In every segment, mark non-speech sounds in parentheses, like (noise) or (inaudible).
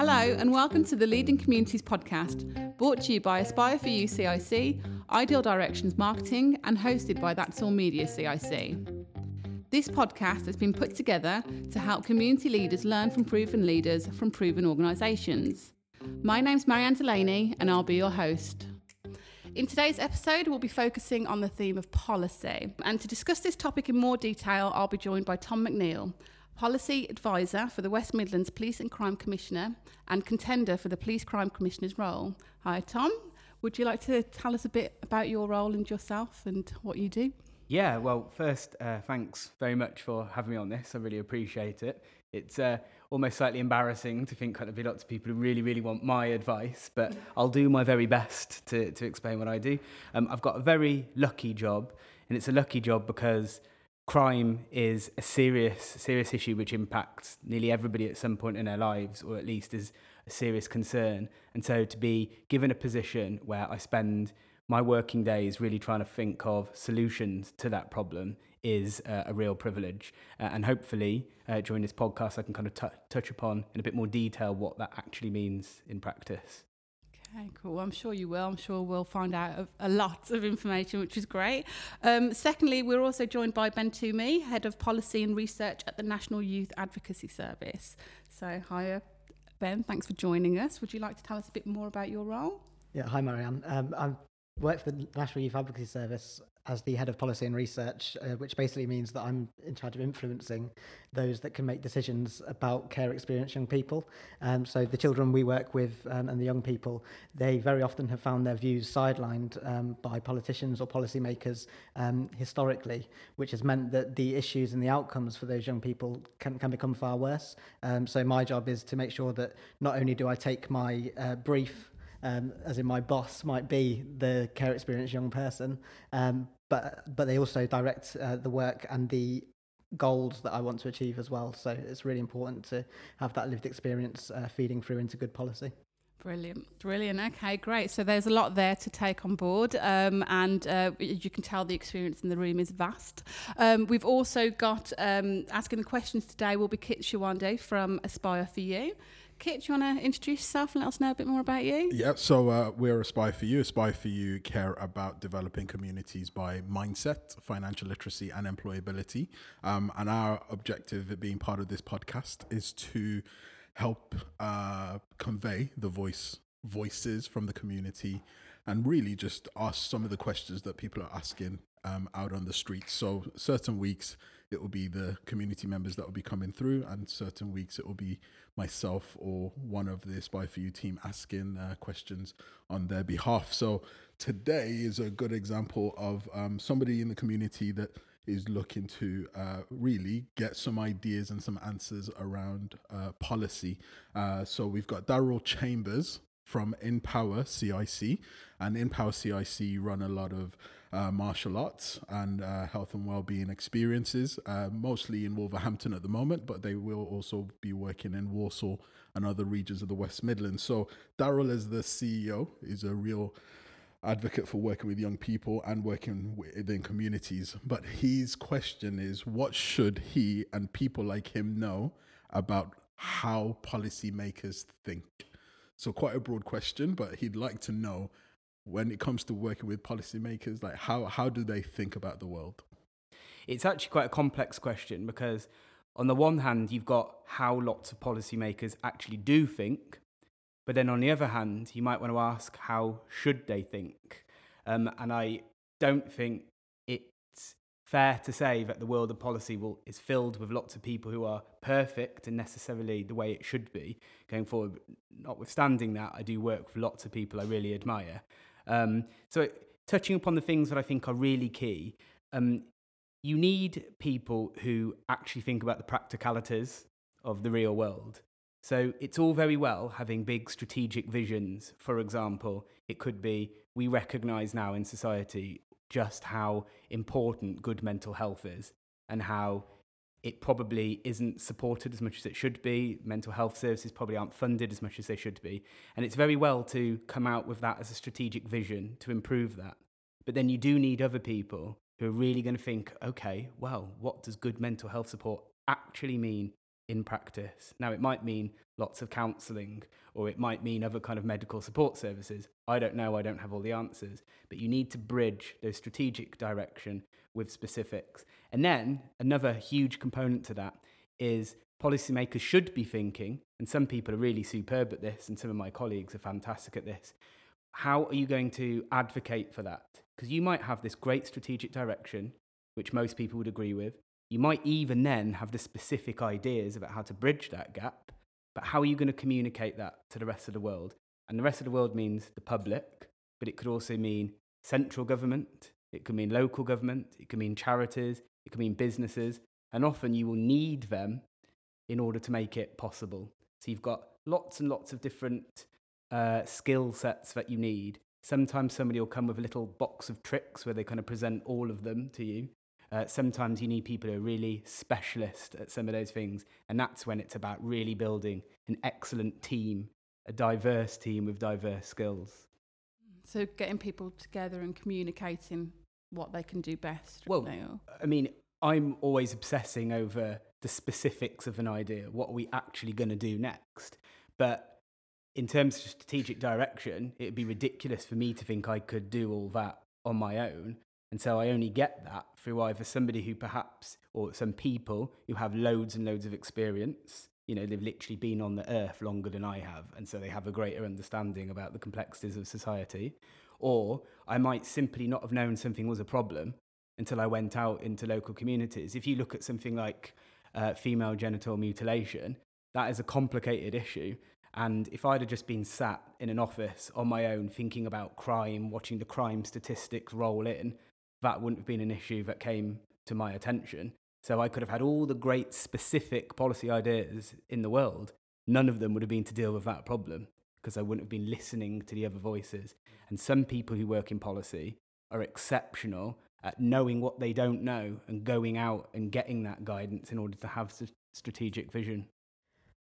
Hello, and welcome to the Leading Communities podcast, brought to you by Aspire for You CIC, Ideal Directions Marketing, and hosted by That's All Media CIC. This podcast has been put together to help community leaders learn from proven leaders from proven organisations. My name's Marianne Delaney, and I'll be your host. In today's episode, we'll be focusing on the theme of policy. And to discuss this topic in more detail, I'll be joined by Tom McNeil, Policy Advisor for the West Midlands Police and Crime Commissioner and contender for the Police Crime Commissioner's role. Hi, Tom. Would you like to tell us a bit about your role and yourself and what you do? Yeah, well, first, uh, thanks very much for having me on this. I really appreciate it. It's uh, almost slightly embarrassing to think there'll be lots of people who really, really want my advice, but I'll do my very best to, to explain what I do. Um, I've got a very lucky job, and it's a lucky job because crime is a serious, serious issue which impacts nearly everybody at some point in their lives, or at least is a serious concern. And so to be given a position where I spend my working days really trying to think of solutions to that problem is uh, a real privilege. Uh, and hopefully, uh, during this podcast, I can kind of t- touch upon in a bit more detail what that actually means in practice. Okay, cool. I'm sure you will. I'm sure we'll find out a lot of information, which is great. Um, secondly, we're also joined by Ben Toomey, Head of Policy and Research at the National Youth Advocacy Service. So, hi, Ben. Thanks for joining us. Would you like to tell us a bit more about your role? Yeah, hi, Marianne. Um, I work for the National Youth Advocacy Service as the head of policy and research, uh, which basically means that I'm in charge of influencing those that can make decisions about care experience young people. Um, so the children we work with um, and the young people, they very often have found their views sidelined um, by politicians or policymakers um, historically, which has meant that the issues and the outcomes for those young people can, can become far worse. Um, so my job is to make sure that not only do I take my uh, brief um, as in my boss might be the care experience young person, um, but but they also direct uh, the work and the goals that I want to achieve as well. So it's really important to have that lived experience uh, feeding through into good policy. Brilliant, brilliant. Okay, great. So there's a lot there to take on board, um, and uh, you can tell the experience in the room is vast. Um, we've also got um, asking the questions today will be Kit Shawande from Aspire for You. Kit, do you want to introduce yourself and let us know a bit more about you? Yeah, so uh, we're Aspire for You. Aspire for You care about developing communities by mindset, financial literacy, and employability. Um, and our objective, at being part of this podcast, is to help uh, convey the voice voices from the community and really just ask some of the questions that people are asking um, out on the streets. So certain weeks it will be the community members that will be coming through, and certain weeks it will be myself or one of the Aspire for You team asking uh, questions on their behalf. So today is a good example of um, somebody in the community that is looking to uh, really get some ideas and some answers around uh, policy. Uh, so we've got Daryl Chambers from Empower CIC, and Empower CIC run a lot of uh, martial arts and uh, health and well-being experiences, uh, mostly in Wolverhampton at the moment, but they will also be working in Walsall and other regions of the West Midlands. So Daryl, as the CEO, is a real advocate for working with young people and working within communities. But his question is, what should he and people like him know about how policymakers think? So quite a broad question, but he'd like to know when it comes to working with policymakers, like how, how do they think about the world? It's actually quite a complex question because, on the one hand, you've got how lots of policymakers actually do think, but then on the other hand, you might want to ask how should they think? Um, and I don't think it's fair to say that the world of policy will, is filled with lots of people who are perfect and necessarily the way it should be going forward. Notwithstanding that, I do work with lots of people I really admire. Um, so, touching upon the things that I think are really key, um, you need people who actually think about the practicalities of the real world. So, it's all very well having big strategic visions. For example, it could be we recognize now in society just how important good mental health is and how it probably isn't supported as much as it should be. Mental health services probably aren't funded as much as they should be. And it's very well to come out with that as a strategic vision to improve that. But then you do need other people who are really going to think, okay, well, what does good mental health support actually mean in practice. Now, it might mean lots of counselling or it might mean other kind of medical support services. I don't know, I don't have all the answers, but you need to bridge those strategic direction with specifics. And then another huge component to that is policymakers should be thinking, and some people are really superb at this, and some of my colleagues are fantastic at this. How are you going to advocate for that? Because you might have this great strategic direction, which most people would agree with. You might even then have the specific ideas about how to bridge that gap, but how are you going to communicate that to the rest of the world? And the rest of the world means the public, but it could also mean central government, it could mean local government, it could mean charities, it could mean businesses, and often you will need them in order to make it possible. So you've got lots and lots of different uh, skill sets that you need. Sometimes somebody will come with a little box of tricks where they kind of present all of them to you. Uh, sometimes you need people who are really specialist at some of those things, and that's when it's about really building an excellent team, a diverse team with diverse skills. So getting people together and communicating what they can do best. Well, or- I mean, I'm always obsessing over the specifics of an idea. What are we actually going to do next? But in terms of strategic direction, it'd be ridiculous for me to think I could do all that on my own. And so I only get that through either somebody who perhaps, or some people who have loads and loads of experience. You know, they've literally been on the earth longer than I have. And so they have a greater understanding about the complexities of society. Or I might simply not have known something was a problem until I went out into local communities. If you look at something like uh, female genital mutilation, that is a complicated issue. And if I'd have just been sat in an office on my own thinking about crime, watching the crime statistics roll in, that wouldn't have been an issue that came to my attention. So I could have had all the great specific policy ideas in the world. None of them would have been to deal with that problem because I wouldn't have been listening to the other voices. And some people who work in policy are exceptional at knowing what they don't know and going out and getting that guidance in order to have strategic vision.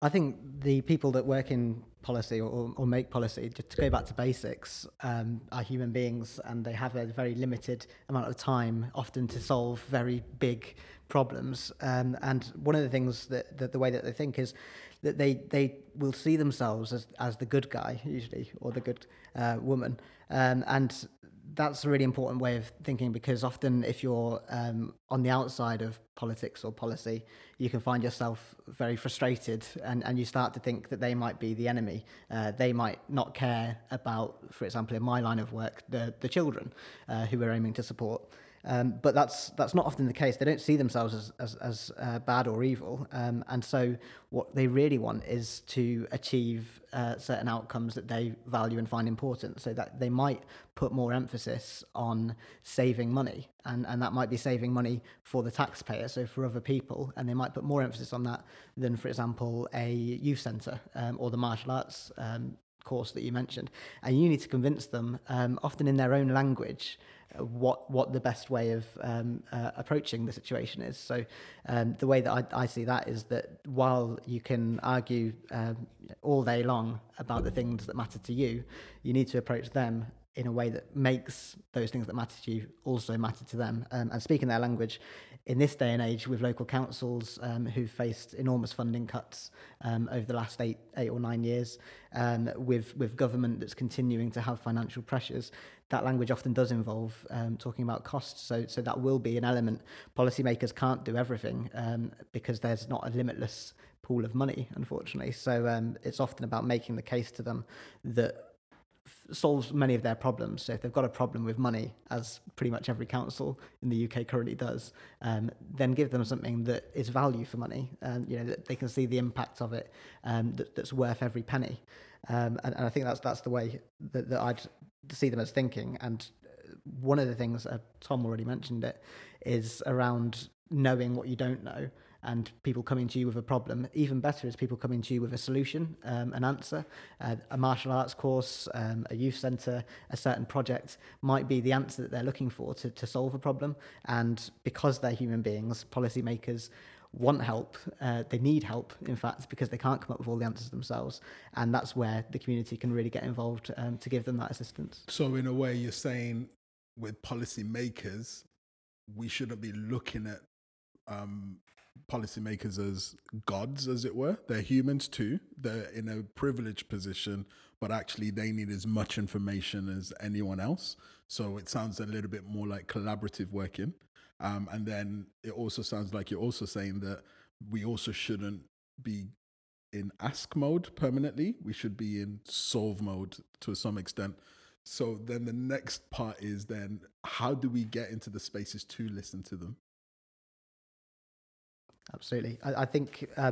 I think the people that work in policy or, or make policy, just to go back to basics, um, are human beings and they have a very limited amount of time often to solve very big problems. Um, and one of the things that, that the way that they think is that they, they will see themselves as, as the good guy, usually, or the good uh, woman. Um, and that's a really important way of thinking because often if you're um, on the outside of politics or policy, you can find yourself very frustrated and, and you start to think that they might be the enemy. Uh, they might not care about, for example, in my line of work, the, the children uh, who we're aiming to support. Um, but that's that's not often the case. They don't see themselves as as, as uh, bad or evil, um, and so what they really want is to achieve uh, certain outcomes that they value and find important. So that they might put more emphasis on saving money, and and that might be saving money for the taxpayer, so for other people, and they might put more emphasis on that than, for example, a youth centre um, or the martial arts. Um, course that you mentioned and you need to convince them um, often in their own language what what the best way of um, uh, approaching the situation is. So um, the way that I, I see that is that while you can argue um, all day long about the things that matter to you, you need to approach them in a way that makes those things that matter to you also matter to them um, and speaking their language in this day and age with local councils um, who've faced enormous funding cuts um, over the last eight eight or nine years um, with with government that's continuing to have financial pressures that language often does involve um, talking about costs. So so that will be an element. Policymakers can't do everything um, because there's not a limitless pool of money unfortunately. So um, it's often about making the case to them that solves many of their problems. So if they've got a problem with money, as pretty much every council in the UK currently does, um, then give them something that is value for money, and you know that they can see the impact of it, um, that, that's worth every penny. Um, and, and I think that's that's the way that, that I'd see them as thinking. And one of the things uh, Tom already mentioned it is around knowing what you don't know and people coming to you with a problem. Even better is people coming to you with a solution, um, an answer. Uh, a martial arts course, um, a youth centre, a certain project might be the answer that they're looking for to, to solve a problem. And because they're human beings, policymakers want help. Uh, they need help, in fact, because they can't come up with all the answers themselves. And that's where the community can really get involved um, to give them that assistance. So, in a way, you're saying with policymakers, we shouldn't be looking at um, policymakers as gods, as it were. They're humans too. They're in a privileged position, but actually they need as much information as anyone else. So it sounds a little bit more like collaborative working. Um, and then it also sounds like you're also saying that we also shouldn't be in ask mode permanently. We should be in solve mode to some extent. So then the next part is then how do we get into the spaces to listen to them? Absolutely. I, I think uh,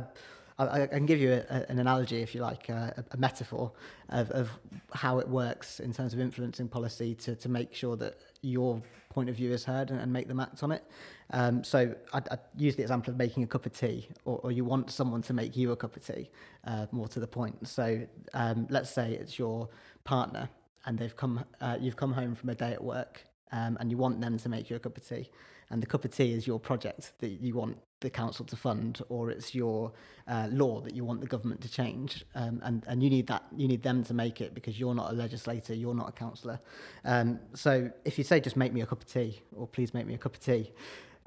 I, I, can give you a, an analogy, if you like, uh, a, a metaphor of, of, how it works in terms of influencing policy to, to make sure that your point of view is heard and, and make them act on it. Um, so I, I use the example of making a cup of tea, or, or you want someone to make you a cup of tea, uh, more to the point. So um, let's say it's your partner, and they've come, uh, you've come home from a day at work, um, and you want them to make you a cup of tea and the cup of tea is your project that you want the council to fund, or it's your uh, law that you want the government to change, um, and and you need that you need them to make it because you're not a legislator, you're not a councillor. Um, so if you say just make me a cup of tea, or please make me a cup of tea,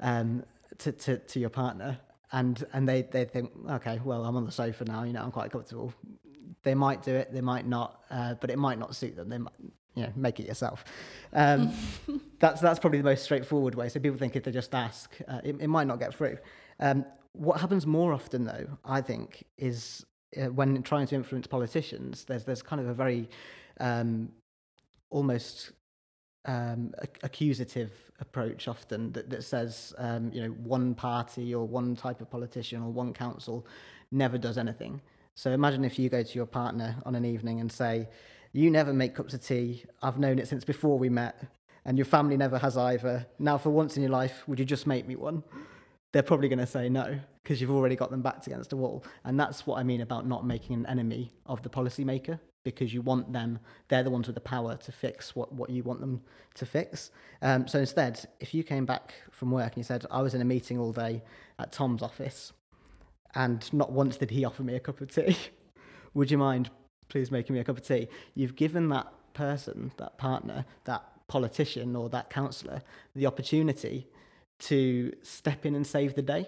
um, to, to to your partner, and and they they think okay, well I'm on the sofa now, you know I'm quite comfortable. They might do it, they might not, uh, but it might not suit them. They might, you know, make it yourself. Um, (laughs) that's that's probably the most straightforward way. So people think if they just ask, uh, it, it might not get through. Um, what happens more often, though, I think, is uh, when trying to influence politicians. There's there's kind of a very um, almost um, accusative approach often that, that says, um, you know, one party or one type of politician or one council never does anything. So imagine if you go to your partner on an evening and say, you never make cups of tea. I've known it since before we met. And your family never has either. Now, for once in your life, would you just make me one? They're probably going to say no because you've already got them backed against a wall. And that's what I mean about not making an enemy of the policymaker because you want them, they're the ones with the power to fix what, what you want them to fix. Um, so instead, if you came back from work and you said, I was in a meeting all day at Tom's office and not once did he offer me a cup of tea, (laughs) would you mind please making me a cup of tea. You've given that person, that partner, that politician or that councillor the opportunity to step in and save the day.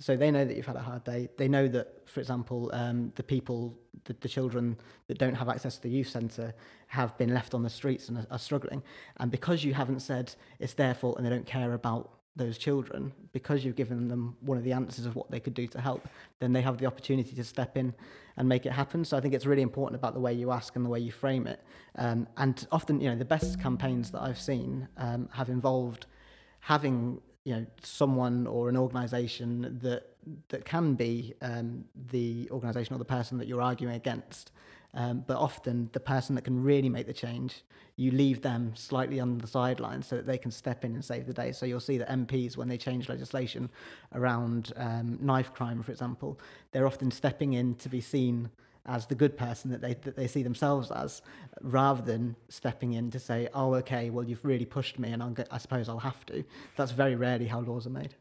So they know that you've had a hard day. They know that, for example, um, the people, the, the, children that don't have access to the youth centre have been left on the streets and are, are struggling. And because you haven't said it's their fault and they don't care about those children, because you've given them one of the answers of what they could do to help, then they have the opportunity to step in and make it happen. So I think it's really important about the way you ask and the way you frame it. Um, and often, you know, the best campaigns that I've seen um, have involved having you know someone or an organization that that can be um, the organization or the person that you're arguing against um, but often the person that can really make the change, you leave them slightly on the sidelines so that they can step in and save the day. So you'll see that MPs, when they change legislation around um, knife crime, for example, they're often stepping in to be seen as the good person that they that they see themselves as, rather than stepping in to say, "Oh, okay, well you've really pushed me, and i suppose I'll have to." That's very rarely how laws are made.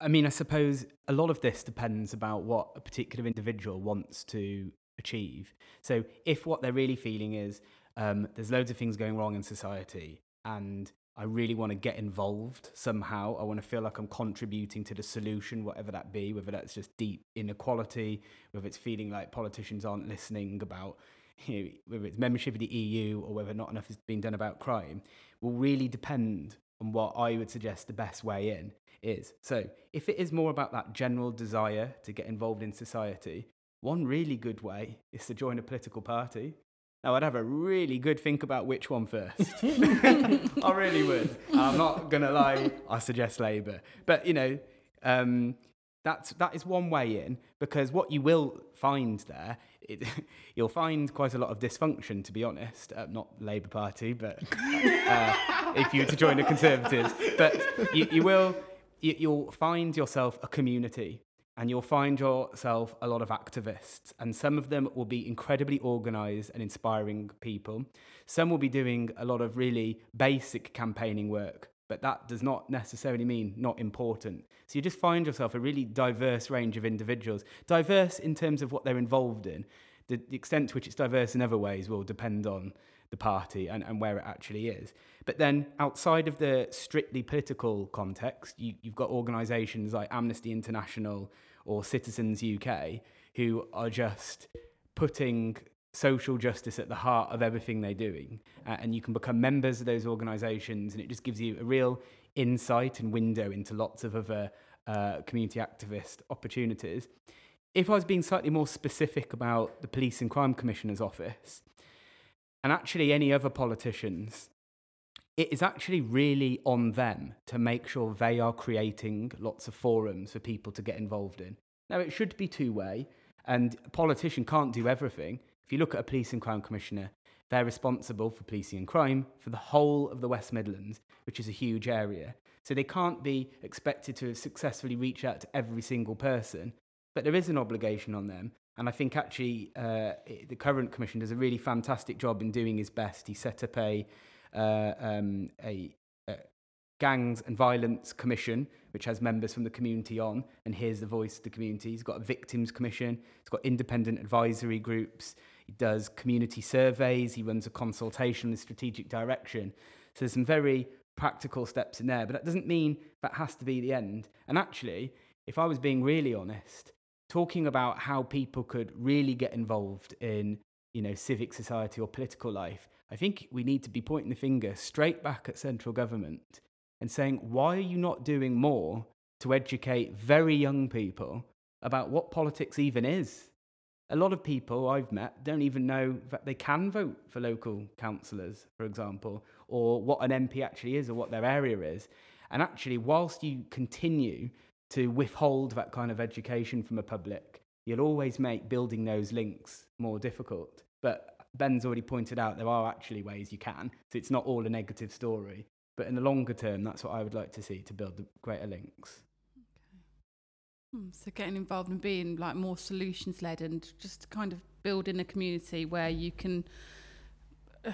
I mean, I suppose a lot of this depends about what a particular individual wants to achieve. So if what they're really feeling is um, there's loads of things going wrong in society and I really want to get involved somehow. I want to feel like I'm contributing to the solution, whatever that be, whether that's just deep inequality, whether it's feeling like politicians aren't listening about, you know, whether it's membership of the EU or whether not enough is being done about crime, will really depend on what I would suggest the best way in is. So if it is more about that general desire to get involved in society, one really good way is to join a political party. Now, I'd have a really good think about which one first. (laughs) I really would. I'm not going to lie, I suggest Labour. But, you know, um, that's, that is one way in because what you will find there, it, (laughs) you'll find quite a lot of dysfunction, to be honest. Uh, not Labour Party, but uh, if you were to join the Conservatives. But you, you will, you, you'll find yourself a community and you'll find yourself a lot of activists, and some of them will be incredibly organized and inspiring people. Some will be doing a lot of really basic campaigning work, but that does not necessarily mean not important. So you just find yourself a really diverse range of individuals, diverse in terms of what they're involved in, the, the extent to which it's diverse in other ways will depend on the party and, and where it actually is. But then outside of the strictly political context, you, you've got organisations like Amnesty International or Citizens UK who are just putting social justice at the heart of everything they're doing. Uh, and you can become members of those organisations, and it just gives you a real insight and window into lots of other uh, community activist opportunities. If I was being slightly more specific about the Police and Crime Commissioner's office, and actually any other politicians, it is actually really on them to make sure they are creating lots of forums for people to get involved in. Now, it should be two way, and a politician can't do everything. If you look at a police and crime commissioner, they're responsible for policing and crime for the whole of the West Midlands, which is a huge area. So they can't be expected to successfully reach out to every single person, but there is an obligation on them. And I think actually uh, the current commission does a really fantastic job in doing his best. He set up a, um, a, a gangs and violence commission, which has members from the community on and hears the voice of the community. He's got a victims commission. He's got independent advisory groups. He does community surveys. He runs a consultation with strategic direction. So there's some very practical steps in there, but that doesn't mean that has to be the end. And actually, if I was being really honest, talking about how people could really get involved in, you know, civic society or political life, I think we need to be pointing the finger straight back at central government and saying, why are you not doing more to educate very young people about what politics even is? A lot of people I've met don't even know that they can vote for local councillors, for example, or what an MP actually is or what their area is. And actually, whilst you continue to withhold that kind of education from the public, you'll always make building those links more difficult. But Ben's already pointed out there are actually ways you can. So it's not all a negative story. But in the longer term, that's what I would like to see to build the greater links. Hmm, so getting involved and being like more solutions led and just kind of building a community where you can uh,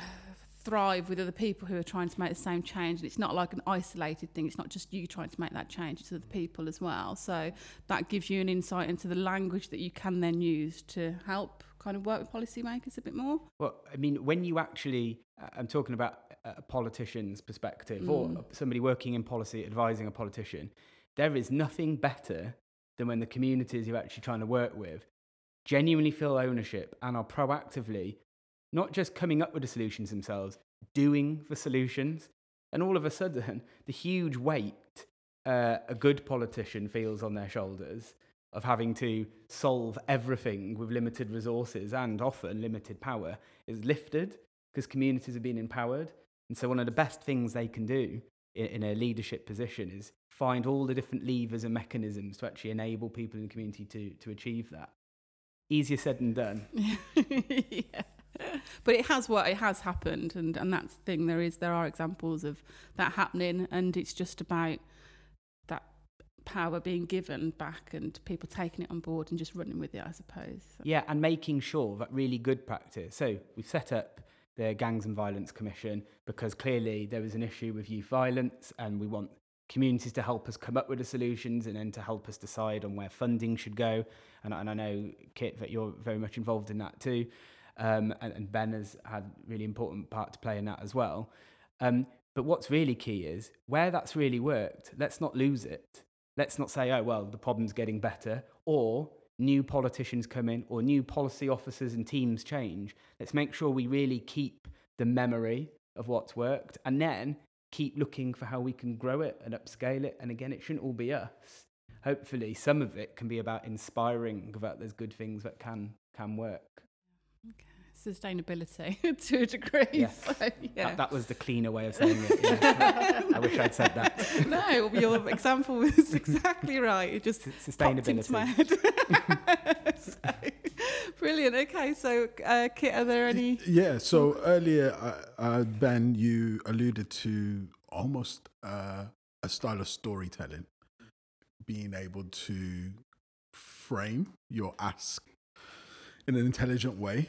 thrive with other people who are trying to make the same change and it's not like an isolated thing it's not just you trying to make that change it's other people as well so that gives you an insight into the language that you can then use to help kind of work with policymakers a bit more well i mean when you actually uh, i'm talking about a politician's perspective mm. or somebody working in policy advising a politician there is nothing better than when the communities you're actually trying to work with genuinely feel ownership and are proactively not just coming up with the solutions themselves, doing the solutions. And all of a sudden, (laughs) the huge weight uh, a good politician feels on their shoulders of having to solve everything with limited resources and often limited power is lifted because communities are being empowered. And so, one of the best things they can do in, in a leadership position is find all the different levers and mechanisms to actually enable people in the community to, to achieve that. Easier said than done. (laughs) yeah. but it has what it has happened and and that's the thing there is there are examples of that happening and it's just about power being given back and people taking it on board and just running with it i suppose yeah and making sure that really good practice so we've set up the gangs and violence commission because clearly there was an issue with youth violence and we want communities to help us come up with the solutions and then to help us decide on where funding should go and, and i know kit that you're very much involved in that too um, and, and, Ben has had a really important part to play in that as well. Um, but what's really key is where that's really worked, let's not lose it. Let's not say, oh, well, the problem's getting better, or new politicians come in, or new policy officers and teams change. Let's make sure we really keep the memory of what's worked and then keep looking for how we can grow it and upscale it. And again, it shouldn't all be us. Hopefully, some of it can be about inspiring that there's good things that can can work sustainability (laughs) to a degree. Yeah. So, yeah. That, that, was the cleaner way of saying it. Yeah. I wish I'd said that. (laughs) No, your example was (laughs) exactly right. It just sustainability. my head. so, brilliant. Okay, so uh, Kit, are there any? Yeah. So earlier, uh, uh, Ben, you alluded to almost uh, a style of storytelling, being able to frame your ask in an intelligent way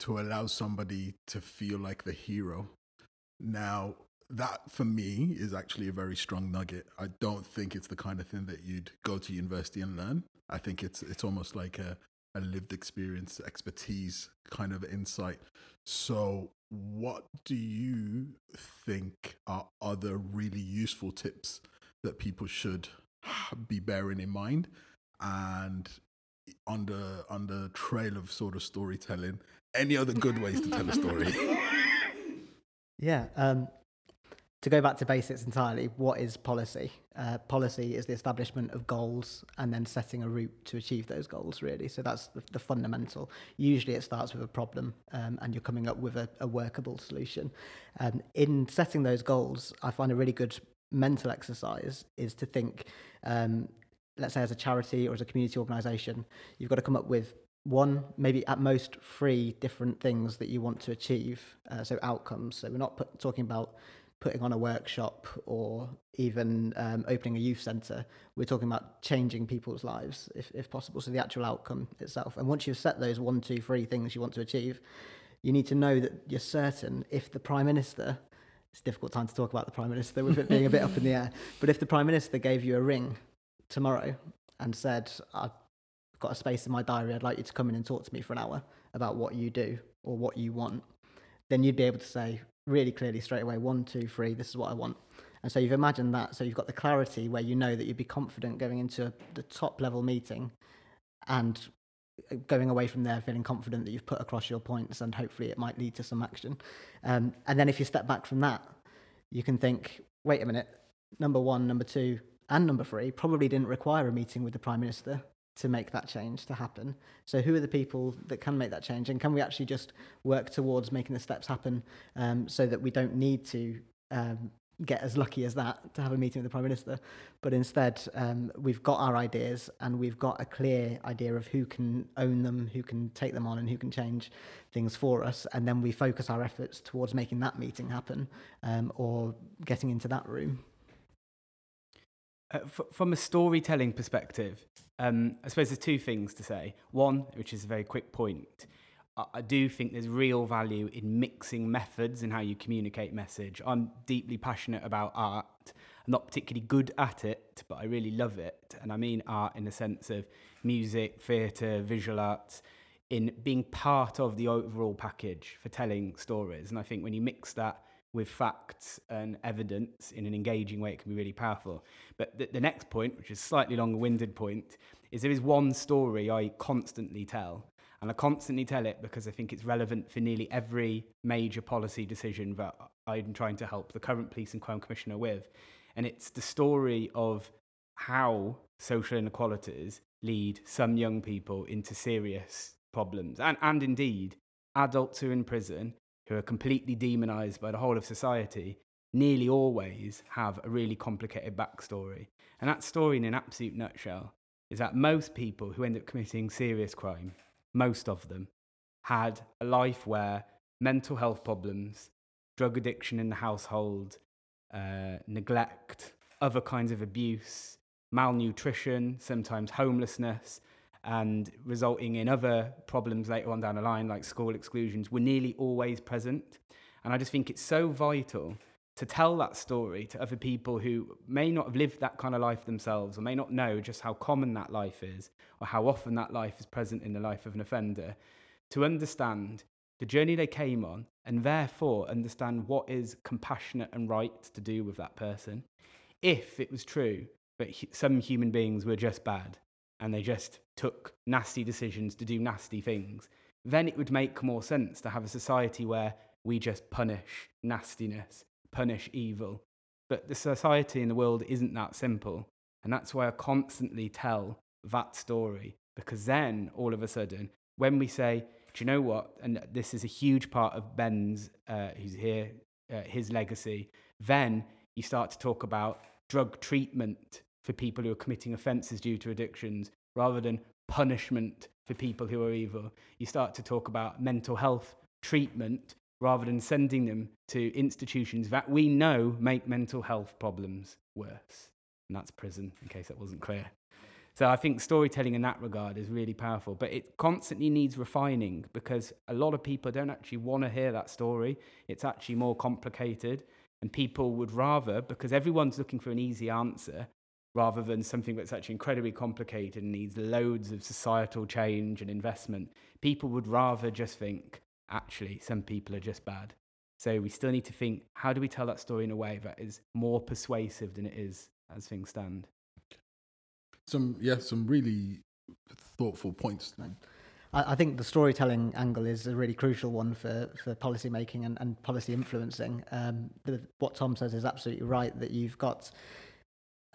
to allow somebody to feel like the hero. Now, that for me is actually a very strong nugget. I don't think it's the kind of thing that you'd go to university and learn. I think it's it's almost like a a lived experience, expertise kind of insight. So, what do you think are other really useful tips that people should be bearing in mind? And on the trail of sort of storytelling, any other good ways to tell a story? (laughs) Yeah. Um, to go back to basics entirely, what is policy? Uh, policy is the establishment of goals and then setting a route to achieve those goals, really. So that's the, the fundamental. Usually it starts with a problem um, and you're coming up with a, a workable solution. Um, in setting those goals, I find a really good mental exercise is to think, um, let's say, as a charity or as a community organisation, you've got to come up with one, maybe at most three different things that you want to achieve. Uh, so outcomes. So we're not put, talking about putting on a workshop or even um, opening a youth centre. We're talking about changing people's lives, if, if possible. So the actual outcome itself. And once you've set those one, two, three things you want to achieve, you need to know that you're certain if the Prime Minister, it's a difficult time to talk about the Prime Minister with it being a bit up in the (laughs) air, but if the Prime Minister gave you a ring tomorrow and said, I've got a space in my diary, I'd like you to come in and talk to me for an hour about what you do or what you want, then you'd be able to say, really clearly straight away one, two, three, this is what I want. And so you've imagined that. So you've got the clarity where you know that you'd be confident going into the top level meeting and going away from there feeling confident that you've put across your points and hopefully it might lead to some action. Um, and then if you step back from that, you can think, wait a minute, number one, number two, and number three probably didn't require a meeting with the Prime Minister to make that change to happen. So, who are the people that can make that change, and can we actually just work towards making the steps happen um, so that we don't need to um, get as lucky as that to have a meeting with the Prime Minister, but instead um, we've got our ideas and we've got a clear idea of who can own them, who can take them on, and who can change things for us, and then we focus our efforts towards making that meeting happen um, or getting into that room. Uh, f- from a storytelling perspective, um, I suppose there's two things to say. One, which is a very quick point, I, I do think there's real value in mixing methods and how you communicate message. I'm deeply passionate about art. I'm not particularly good at it, but I really love it. And I mean art in the sense of music, theatre, visual arts, in being part of the overall package for telling stories. And I think when you mix that with facts and evidence in an engaging way, it can be really powerful. But the, the next point, which is slightly longer winded point, is there is one story I constantly tell. And I constantly tell it because I think it's relevant for nearly every major policy decision that I'm trying to help the current Police and Crime Commissioner with. And it's the story of how social inequalities lead some young people into serious problems. And, and indeed, adults who are in prison who are completely demonized by the whole of society, nearly always have a really complicated backstory. And that story, in an absolute nutshell, is that most people who end up committing serious crime, most of them, had a life where mental health problems, drug addiction in the household, uh, neglect, other kinds of abuse, malnutrition, sometimes homelessness, and resulting in other problems later on down the line, like school exclusions, were nearly always present. And I just think it's so vital to tell that story to other people who may not have lived that kind of life themselves or may not know just how common that life is or how often that life is present in the life of an offender, to understand the journey they came on and therefore understand what is compassionate and right to do with that person. If it was true that some human beings were just bad and they just took nasty decisions to do nasty things, then it would make more sense to have a society where we just punish nastiness, punish evil. But the society in the world isn't that simple. And that's why I constantly tell that story, because then all of a sudden, when we say, do you know what? And this is a huge part of Ben's, uh, who's here, uh, his legacy. Then you start to talk about drug treatment for people who are committing offences due to addictions rather than punishment for people who are evil. You start to talk about mental health treatment rather than sending them to institutions that we know make mental health problems worse. And that's prison, in case that wasn't clear. So I think storytelling in that regard is really powerful, but it constantly needs refining because a lot of people don't actually want to hear that story. It's actually more complicated, and people would rather, because everyone's looking for an easy answer, rather than something that's actually incredibly complicated and needs loads of societal change and investment. People would rather just think, actually, some people are just bad. So we still need to think, how do we tell that story in a way that is more persuasive than it is as things stand? Some yeah, some really thoughtful points. I, I think the storytelling angle is a really crucial one for, for policy making and, and policy influencing. Um, the, what Tom says is absolutely right that you've got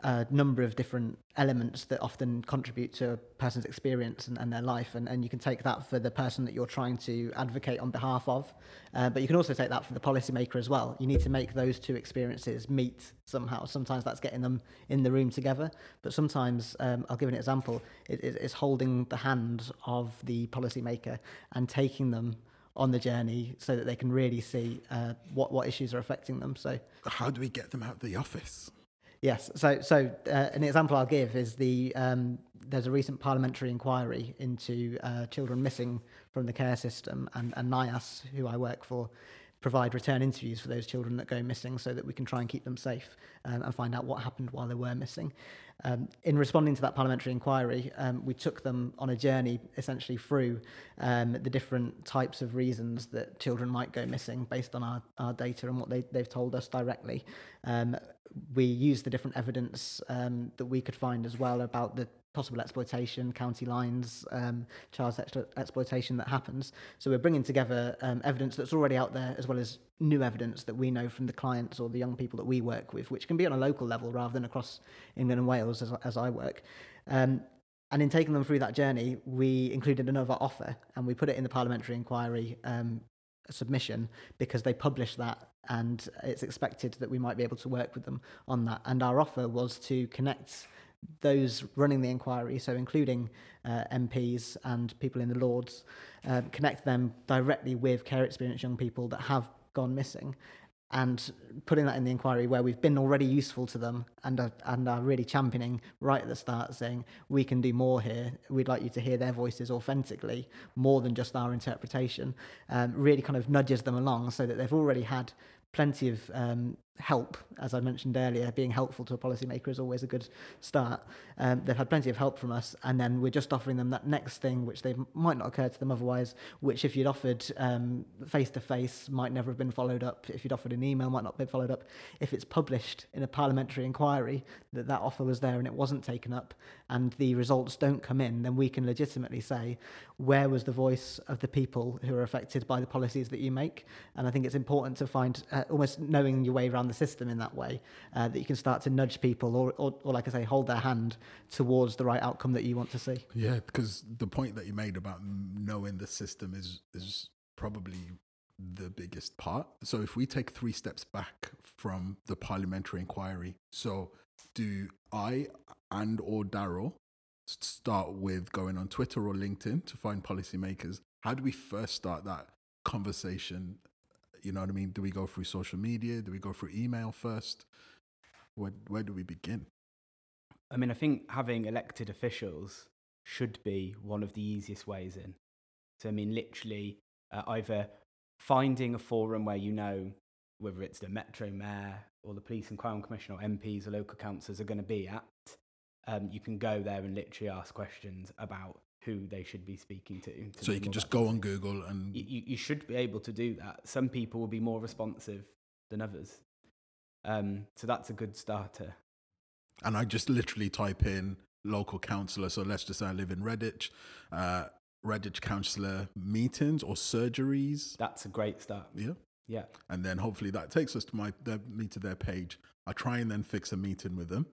a number of different elements that often contribute to a person's experience and, and their life. And, and you can take that for the person that you're trying to advocate on behalf of. Uh, but you can also take that for the policymaker as well. You need to make those two experiences meet somehow. Sometimes that's getting them in the room together. But sometimes, um, I'll give an example, it, it, it's holding the hand of the policymaker and taking them on the journey so that they can really see uh, what, what issues are affecting them. So, how do we get them out of the office? Yes. So, so uh, an example I'll give is the um, there's a recent parliamentary inquiry into uh, children missing from the care system, and, and NYAS, who I work for, provide return interviews for those children that go missing, so that we can try and keep them safe um, and find out what happened while they were missing. Um, in responding to that parliamentary inquiry, um, we took them on a journey essentially through um, the different types of reasons that children might go missing based on our, our data and what they, they've told us directly. Um, we used the different evidence um, that we could find as well about the possible exploitation, county lines, um, child exploitation that happens. So we're bringing together um, evidence that's already out there as well as new evidence that we know from the clients or the young people that we work with, which can be on a local level rather than across England and Wales as, as I work. Um, and in taking them through that journey, we included another offer and we put it in the parliamentary inquiry um, submission because they published that and it's expected that we might be able to work with them on that. And our offer was to connect those running the inquiry, so including uh, MPs and people in the Lords, uh, connect them directly with care experienced young people that have gone missing and putting that in the inquiry where we've been already useful to them and are, and are really championing right at the start saying we can do more here. We'd like you to hear their voices authentically more than just our interpretation. Um, really kind of nudges them along so that they've already had plenty of um, help, as I mentioned earlier, being helpful to a policymaker is always a good start. Um, they've had plenty of help from us, and then we're just offering them that next thing, which they might not occur to them otherwise, which if you'd offered face to face might never have been followed up. If you'd offered an email, might not have been followed up. If it's published in a parliamentary inquiry that that offer was there and it wasn't taken up, and the results don't come in, then we can legitimately say, where was the voice of the people who are affected by the policies that you make? And I think it's important to find uh, almost knowing your way around the system in that way uh, that you can start to nudge people or, or, or, like I say, hold their hand towards the right outcome that you want to see. Yeah, because the point that you made about knowing the system is is probably the biggest part. So if we take three steps back from the parliamentary inquiry, so do I and or Daryl start with going on Twitter or LinkedIn to find policymakers? How do we first start that conversation? You know what I mean? Do we go through social media? Do we go through email first? Where, where do we begin? I mean, I think having elected officials should be one of the easiest ways in. So, I mean, literally, uh, either finding a forum where you know whether it's the Metro Mayor or the Police and Crime Commission or MPs or local councillors are going to be at, um, you can go there and literally ask questions about who they should be speaking to. to so you can just go on Google and you, you should be able to do that. Some people will be more responsive than others, um, so that's a good starter. And I just literally type in local councillor. So let's just say I live in Redditch. Uh, Redditch councillor meetings or surgeries. That's a great start. Yeah. Yeah. And then hopefully that takes us to my their, me to their page. I try and then fix a meeting with them.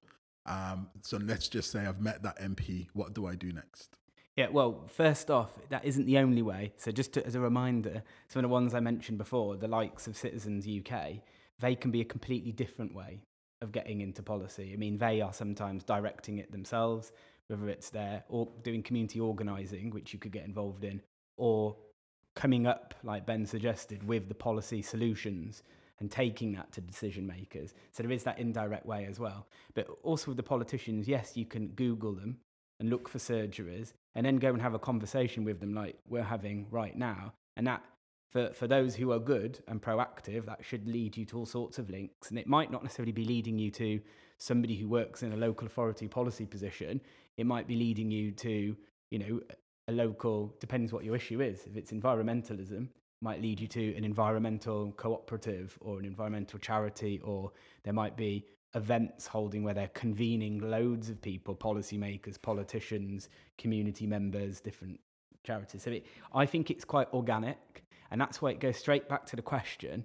Um, so let's just say I've met that MP. What do I do next? Yeah, well, first off, that isn't the only way. So, just to, as a reminder, some of the ones I mentioned before, the likes of Citizens UK, they can be a completely different way of getting into policy. I mean, they are sometimes directing it themselves, whether it's there or doing community organising, which you could get involved in, or coming up, like Ben suggested, with the policy solutions and taking that to decision makers. So there is that indirect way as well. But also with the politicians, yes, you can Google them and look for surgeries and then go and have a conversation with them like we're having right now. And that for, for those who are good and proactive, that should lead you to all sorts of links. And it might not necessarily be leading you to somebody who works in a local authority policy position. It might be leading you to, you know, a local, depends what your issue is. If it's environmentalism, might lead you to an environmental cooperative or an environmental charity, or there might be events holding where they're convening loads of people, policymakers, politicians, community members, different charities. So it, I think it's quite organic, and that's why it goes straight back to the question: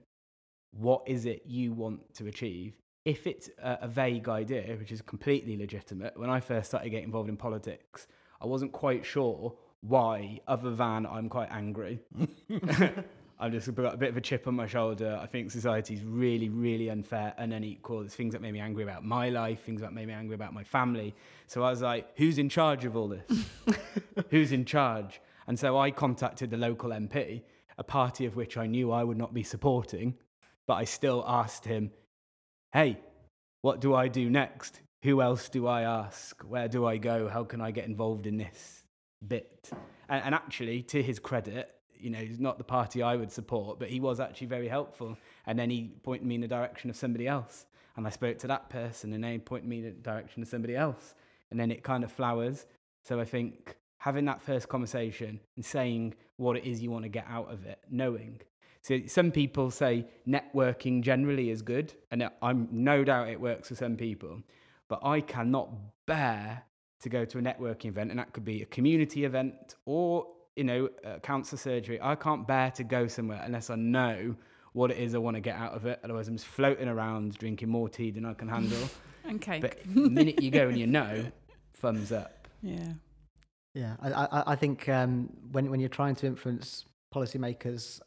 What is it you want to achieve? If it's a, a vague idea, which is completely legitimate, when I first started getting involved in politics, I wasn't quite sure why, other than I'm quite angry. (laughs) (laughs) I've just got a bit of a chip on my shoulder. I think society's really, really unfair and unequal. There's things that made me angry about my life, things that made me angry about my family. So I was like, who's in charge of all this? (laughs) who's in charge? And so I contacted the local MP, a party of which I knew I would not be supporting, but I still asked him, hey, what do I do next? Who else do I ask? Where do I go? How can I get involved in this bit? And, and actually, to his credit, you know, he's not the party I would support, but he was actually very helpful. And then he pointed me in the direction of somebody else. And I spoke to that person, and they pointed me in the direction of somebody else. And then it kind of flowers. So I think having that first conversation and saying what it is you want to get out of it, knowing. So some people say networking generally is good, and I'm no doubt it works for some people. But I cannot bear to go to a networking event, and that could be a community event or you know, uh, councillor surgery. I can't bear to go somewhere unless I know what it is I want to get out of it. Otherwise, I'm just floating around drinking more tea than I can handle. (laughs) and cake. But the minute you go and you know, (laughs) thumbs up. Yeah. Yeah, I, I, I think um, when when you're trying to influence policymakers,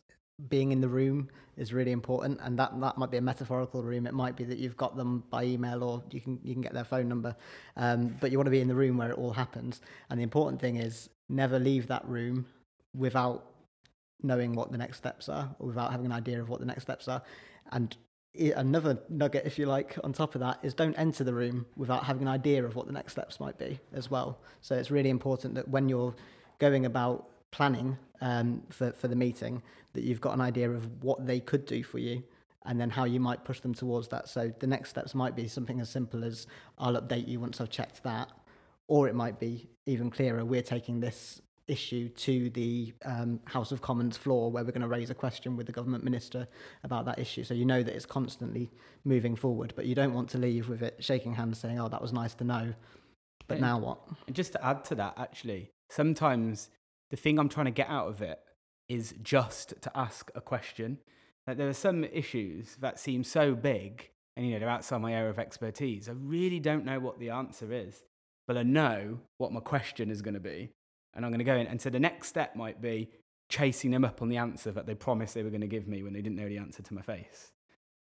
being in the room is really important, and that that might be a metaphorical room. It might be that you've got them by email, or you can you can get their phone number, um, but you want to be in the room where it all happens. And the important thing is never leave that room without knowing what the next steps are or without having an idea of what the next steps are. And another nugget, if you like, on top of that is don't enter the room without having an idea of what the next steps might be as well. So it's really important that when you're going about planning um, for, for the meeting, that you've got an idea of what they could do for you and then how you might push them towards that. So the next steps might be something as simple as I'll update you once I've checked that or it might be even clearer we're taking this issue to the um, House of Commons floor where we're going to raise a question with the government minister about that issue. So you know that it's constantly moving forward, but you don't want to leave with it shaking hands saying, oh, that was nice to know, but and, now what? And just to add to that, actually, sometimes the thing I'm trying to get out of it is just to ask a question. Like there are some issues that seem so big and you know they're outside my area of expertise. I really don't know what the answer is but I know what my question is going to be. And I'm going to go in. And so the next step might be chasing them up on the answer that they promised they were going to give me when they didn't know the answer to my face.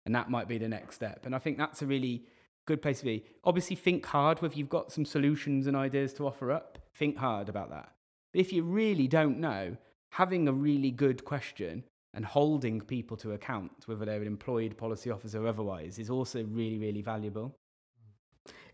And that might be the next step. And I think that's a really good place to be. Obviously, think hard whether you've got some solutions and ideas to offer up. Think hard about that. But if you really don't know, having a really good question and holding people to account, whether they're an employed policy officer or otherwise, is also really, really valuable.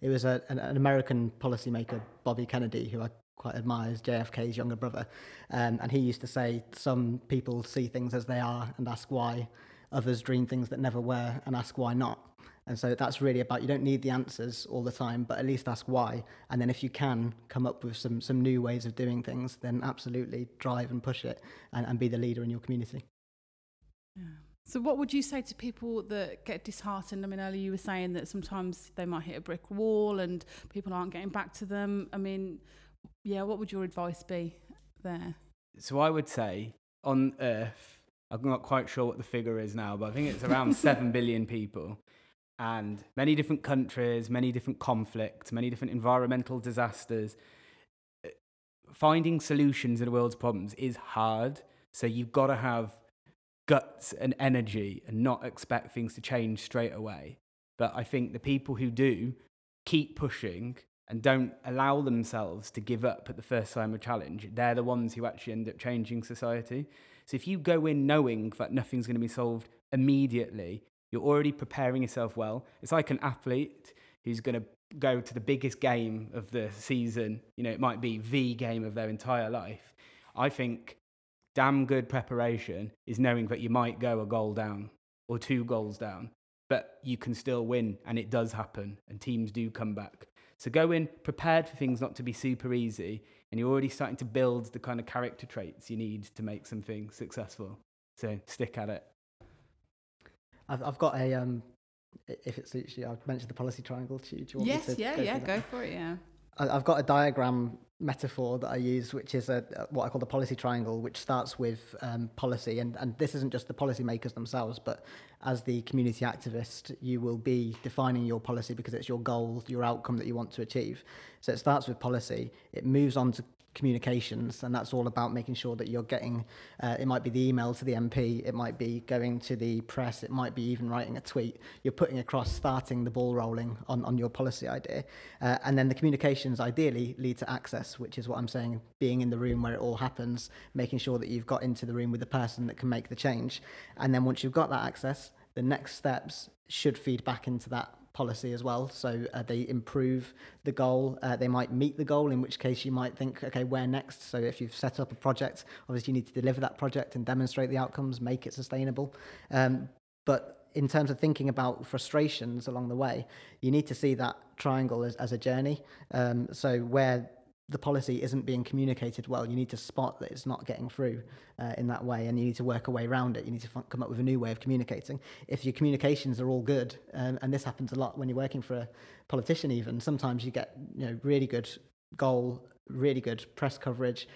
It was a, an, an American policymaker, Bobby Kennedy, who I quite admire as JFK's younger brother. Um, and he used to say, Some people see things as they are and ask why, others dream things that never were and ask why not. And so that's really about you don't need the answers all the time, but at least ask why. And then if you can come up with some, some new ways of doing things, then absolutely drive and push it and, and be the leader in your community. Yeah. So, what would you say to people that get disheartened? I mean, earlier you were saying that sometimes they might hit a brick wall and people aren't getting back to them. I mean, yeah, what would your advice be there? So, I would say on Earth, I'm not quite sure what the figure is now, but I think it's around (laughs) 7 billion people and many different countries, many different conflicts, many different environmental disasters. Finding solutions to the world's problems is hard. So, you've got to have guts and energy and not expect things to change straight away. But I think the people who do keep pushing and don't allow themselves to give up at the first sign of challenge, they're the ones who actually end up changing society. So if you go in knowing that nothing's going to be solved immediately, you're already preparing yourself well. It's like an athlete who's going to go to the biggest game of the season. You know, it might be the game of their entire life. I think damn good preparation is knowing that you might go a goal down or two goals down, but you can still win, and it does happen, and teams do come back. So go in prepared for things not to be super easy, and you're already starting to build the kind of character traits you need to make something successful. So stick at it. I've, I've got a um, if it suits you, I've mentioned the policy triangle to you. Do you want Yes, me to yeah, go yeah, go for it, yeah. I- I've got a diagram metaphor that I use, which is a, what I call the policy triangle, which starts with um, policy, and, and this isn't just the policymakers themselves, but as the community activist, you will be defining your policy because it's your goal, your outcome that you want to achieve. So it starts with policy, it moves on to communications, and that's all about making sure that you're getting. Uh, it might be the email to the MP, it might be going to the press, it might be even writing a tweet. You're putting across, starting the ball rolling on, on your policy idea, uh, and then the communications ideally lead to access, which is what I'm saying, being in the room where it all happens, making sure that you've got into the room with the person that can make the change, and then once you've got that access, the next steps should feed back into that policy as well. So uh, they improve the goal. Uh, they might meet the goal, in which case you might think, okay, where next? So if you've set up a project, obviously you need to deliver that project and demonstrate the outcomes, make it sustainable. Um, but in terms of thinking about frustrations along the way, you need to see that triangle as, as a journey. Um, so where the policy isn't being communicated well, you need to spot that it's not getting through uh, in that way, and you need to work a way around it. You need to f- come up with a new way of communicating. If your communications are all good, um, and this happens a lot when you're working for a politician, even sometimes you get you know really good goal, really good press coverage,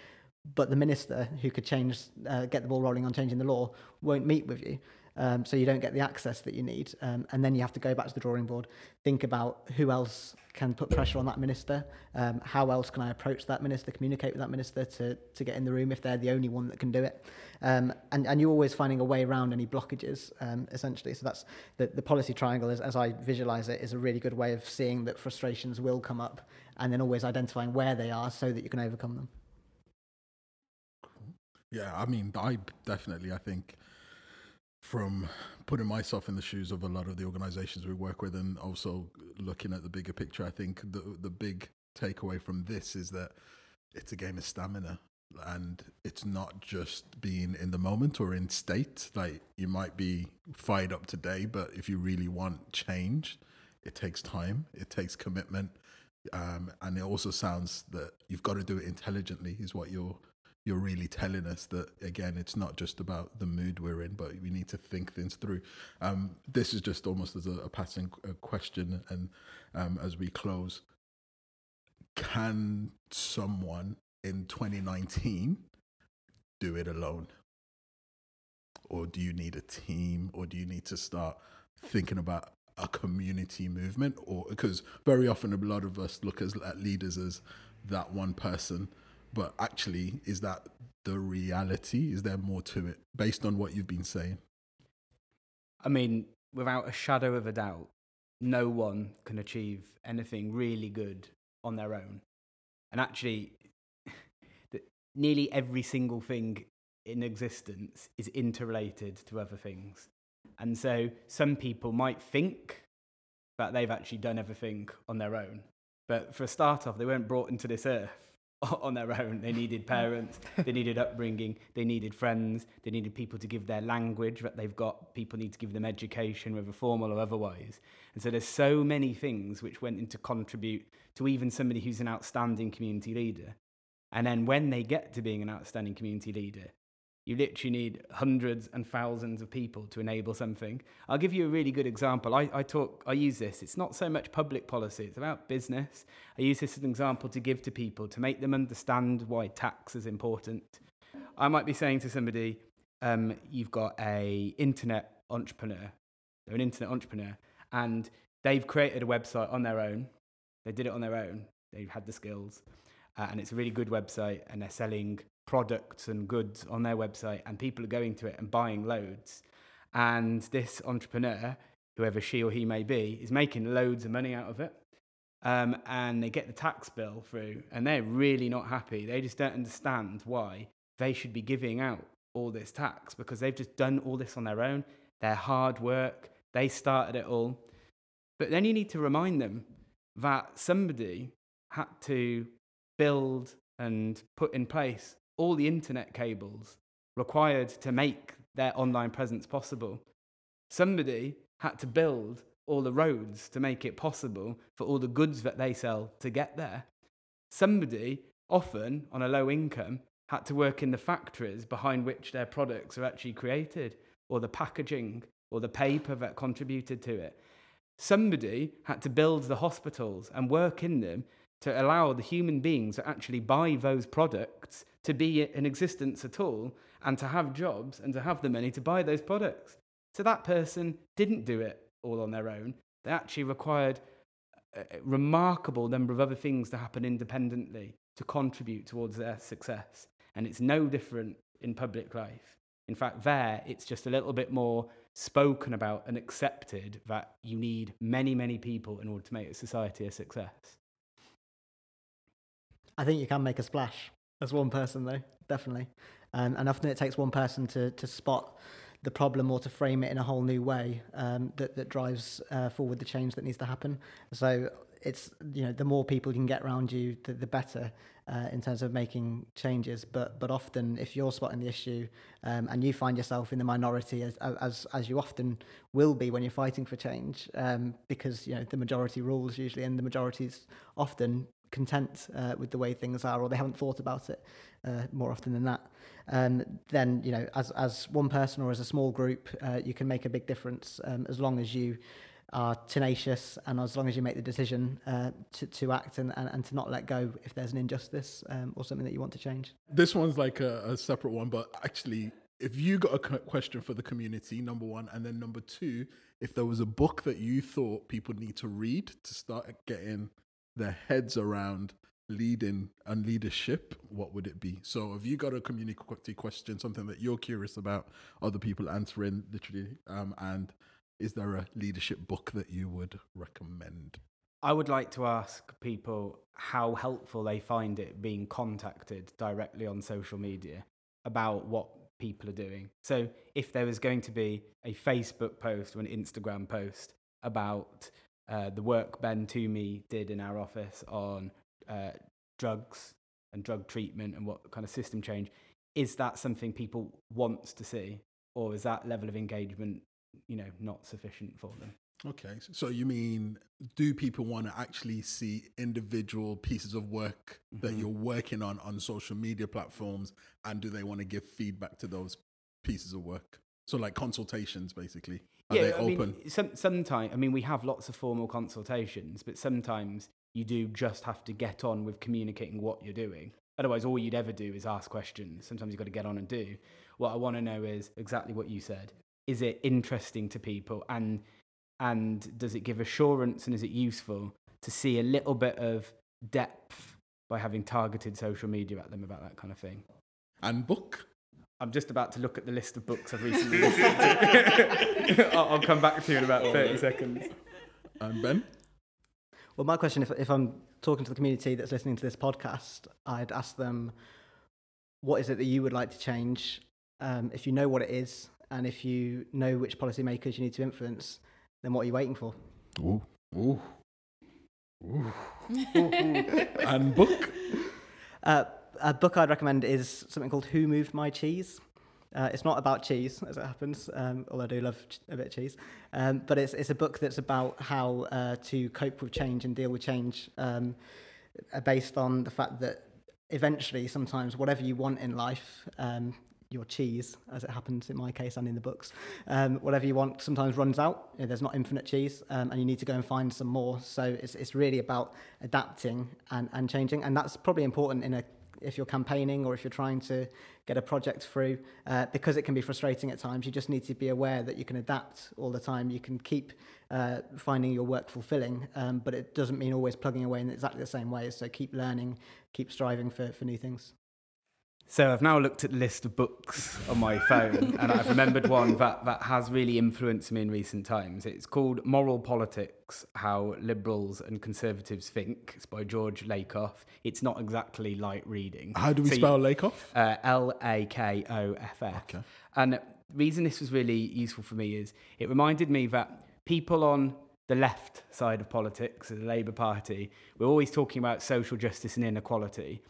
but the minister who could change, uh, get the ball rolling on changing the law, won't meet with you. Um, so you don't get the access that you need, um, and then you have to go back to the drawing board, think about who else can put pressure on that minister, um, how else can I approach that minister, communicate with that minister to, to get in the room if they're the only one that can do it, um, and and you're always finding a way around any blockages, um, essentially. So that's the the policy triangle, is, as I visualize it, is a really good way of seeing that frustrations will come up, and then always identifying where they are so that you can overcome them. Yeah, I mean, I definitely, I think, from putting myself in the shoes of a lot of the organizations we work with, and also looking at the bigger picture, I think the the big takeaway from this is that it's a game of stamina, and it's not just being in the moment or in state. Like you might be fired up today, but if you really want change, it takes time, it takes commitment, um, and it also sounds that you've got to do it intelligently. Is what you're you're really telling us that again it's not just about the mood we're in but we need to think things through. Um, this is just almost as a, a passing question and um, as we close. Can someone in 2019 do it alone? Or do you need a team? Or do you need to start thinking about a community movement? Or because very often a lot of us look as, at leaders as that one person but actually is that the reality is there more to it based on what you've been saying I mean, without a shadow of a doubt, no one can achieve anything really good on their own. And actually, (laughs) nearly every single thing in existence is interrelated to other things. And so some people might think that they've actually done everything on their own. But for a start off, they weren't brought into this earth (laughs) on their own. They needed parents, they needed upbringing, they needed friends, they needed people to give their language that they've got. People need to give them education, whether formal or otherwise. And so there's so many things which went into contribute to even somebody who's an outstanding community leader. And then when they get to being an outstanding community leader, you literally need hundreds and thousands of people to enable something. I'll give you a really good example. I, I talk, I use this. It's not so much public policy; it's about business. I use this as an example to give to people to make them understand why tax is important. I might be saying to somebody, um, "You've got a internet entrepreneur. They're an internet entrepreneur, and they've created a website on their own. They did it on their own. They've had the skills, uh, and it's a really good website, and they're selling." Products and goods on their website and people are going to it and buying loads. And this entrepreneur whoever she or he may be is making loads of money out of it. Um, and they get the tax bill through and they're really not happy. They just don't understand why they should be giving out all this tax because they've just done all this on their own. Their hard work. They started it all. But then you need to remind them that somebody had to build and put in place all the internet cables required to make their online presence possible. Somebody had to build all the roads to make it possible for all the goods that they sell to get there. Somebody, often on a low income, had to work in the factories behind which their products are actually created, or the packaging, or the paper that contributed to it. Somebody had to build the hospitals and work in them to allow the human beings that actually buy those products to be in existence at all and to have jobs and to have the money to buy those products. So that person didn't do it all on their own. They actually required a remarkable number of other things to happen independently to contribute towards their success. And it's no different in public life. In fact, there it's just a little bit more spoken about and accepted that you need many, many people in order to make a society a success. I think you can make a splash as one person, though, definitely. Um, and often it takes one person to, to spot the problem or to frame it in a whole new way um, that, that drives uh, forward the change that needs to happen. So it's, you know, the more people you can get around you, the, the better uh, in terms of making changes. But, but often if you're spotting the issue um, and you find yourself in the minority, as, as, as you often will be when you're fighting for change, um, because, you know, the majority rules usually and the majority's often content uh, with the way things are or they haven't thought about it uh, more often than that um, then you know as, as one person or as a small group uh, you can make a big difference um, as long as you are tenacious and as long as you make the decision uh, to, to act and, and, and to not let go if there's an injustice um, or something that you want to change. This one's like a, a separate one, but actually, if you got a question for the community, number one, and then number two, if there was a book that you thought people need to read to start getting their heads around leading and leadership, what would it be? So, have you got a community question, something that you're curious about, other people answering literally, um, and is there a leadership book that you would recommend? I would like to ask people how helpful they find it being contacted directly on social media about what people are doing. So, if there was going to be a Facebook post or an Instagram post about uh, the work Ben Twomey did in our office on uh, drugs and drug treatment and what kind of system change, is that something people want to see? Or is that level of engagement, you know, not sufficient for them? Okay, so you mean do people want to actually see individual pieces of work mm-hmm. that you're working on on social media platforms, and do they want to give feedback to those pieces of work? So, like consultations, basically. Are yeah, they I open? Mean, some, sometimes, I mean, we have lots of formal consultations, but sometimes you do just have to get on with communicating what you're doing. Otherwise, all you'd ever do is ask questions. Sometimes you've got to get on and do. What I want to know is exactly what you said. Is it interesting to people, and and does it give assurance, and is it useful to see a little bit of depth by having targeted social media at them about that kind of thing? And book I'm just about to look at the list of books I've recently listened to. (laughs) I'll, I'll, come back to you in about 30 seconds. And Ben? Well, my question, if, if I'm talking to the community that's listening to this podcast, I'd ask them, what is it that you would like to change? Um, if you know what it is, and if you know which policymakers you need to influence, then what are you waiting for? Ooh, ooh, ooh. (laughs) and book? Uh, a book I'd recommend is something called Who Moved My Cheese? Uh, it's not about cheese, as it happens, um, although I do love a bit of cheese. Um, but it's, it's a book that's about how uh, to cope with change and deal with change, um, uh, based on the fact that eventually, sometimes, whatever you want in life, um, your cheese, as it happens in my case and in the books, um, whatever you want sometimes runs out. There's not infinite cheese, um, and you need to go and find some more. So it's, it's really about adapting and, and changing, and that's probably important in a if you're campaigning or if you're trying to get a project through, uh, because it can be frustrating at times. You just need to be aware that you can adapt all the time. You can keep uh, finding your work fulfilling, um, but it doesn't mean always plugging away in exactly the same way. So keep learning, keep striving for, for new things. So I've now looked at the list of books on my phone (laughs) and I've remembered one that, that has really influenced me in recent times. It's called Moral Politics How Liberals and Conservatives Think. It's by George Lakoff. It's not exactly light reading. How do we so spell you, Lakoff? Uh, L A K O F F. Okay. And the reason this was really useful for me is it reminded me that people on the left side of politics, the Labour Party, we're always talking about social justice and inequality.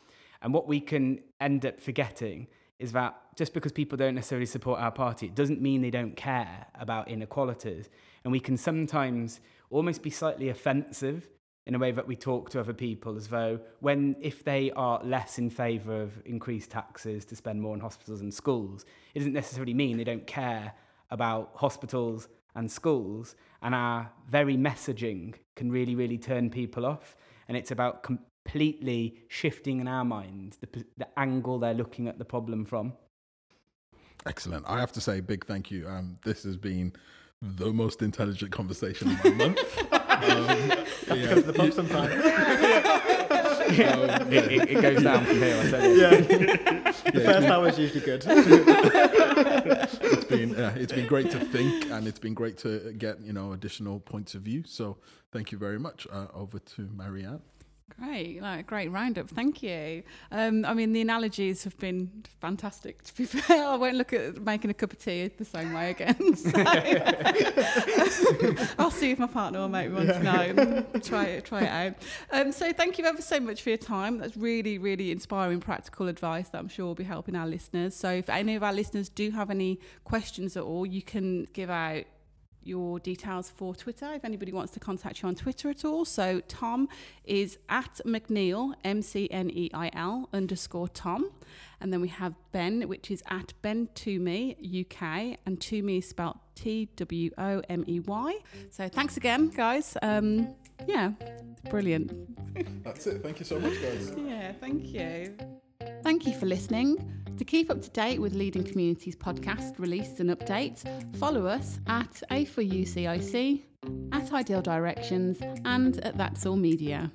And what we can end up forgetting is that just because people don't necessarily support our party, it doesn't mean they don't care about inequalities. And we can sometimes almost be slightly offensive in a way that we talk to other people as though when if they are less in favour of increased taxes to spend more on hospitals and schools it doesn't necessarily mean they don't care about hospitals and schools and our very messaging can really really turn people off and it's about completely shifting in our minds the, the angle they're looking at the problem from Excellent. I have to say, big thank you. Um, this has been the most intelligent conversation of my month. (laughs) um, yeah, the pub sometimes. it, it, it goes down from here I said yeah. the first hour is usually good. (laughs) it's been uh, it's been great to think, and it's been great to get you know additional points of view. So thank you very much. Uh, over to Marianne. Great, like, great roundup. Thank you. Um, I mean, the analogies have been fantastic. To be (laughs) fair, I won't look at making a cup of tea the same way again. (laughs) So. (laughs) I'll see if my partner will make me one tonight. Try it, try it out. Um, so, thank you ever so much for your time. That's really, really inspiring, practical advice that I'm sure will be helping our listeners. So, if any of our listeners do have any questions at all, you can give out your details for Twitter if anybody wants to contact you on Twitter at all. So Tom is at McNeil, M C N E I L underscore Tom. And then we have Ben, which is at Ben Twomey UK, and Twomey is spelled T W O M E Y. So thanks again, guys. Um, yeah, brilliant. That's it. Thank you so much, guys. Yeah, thank you. Thank you for listening. To keep up to date with Leading Communities podcast releases and updates, follow us at A4UCIC, at Ideal Directions, and at That's All Media.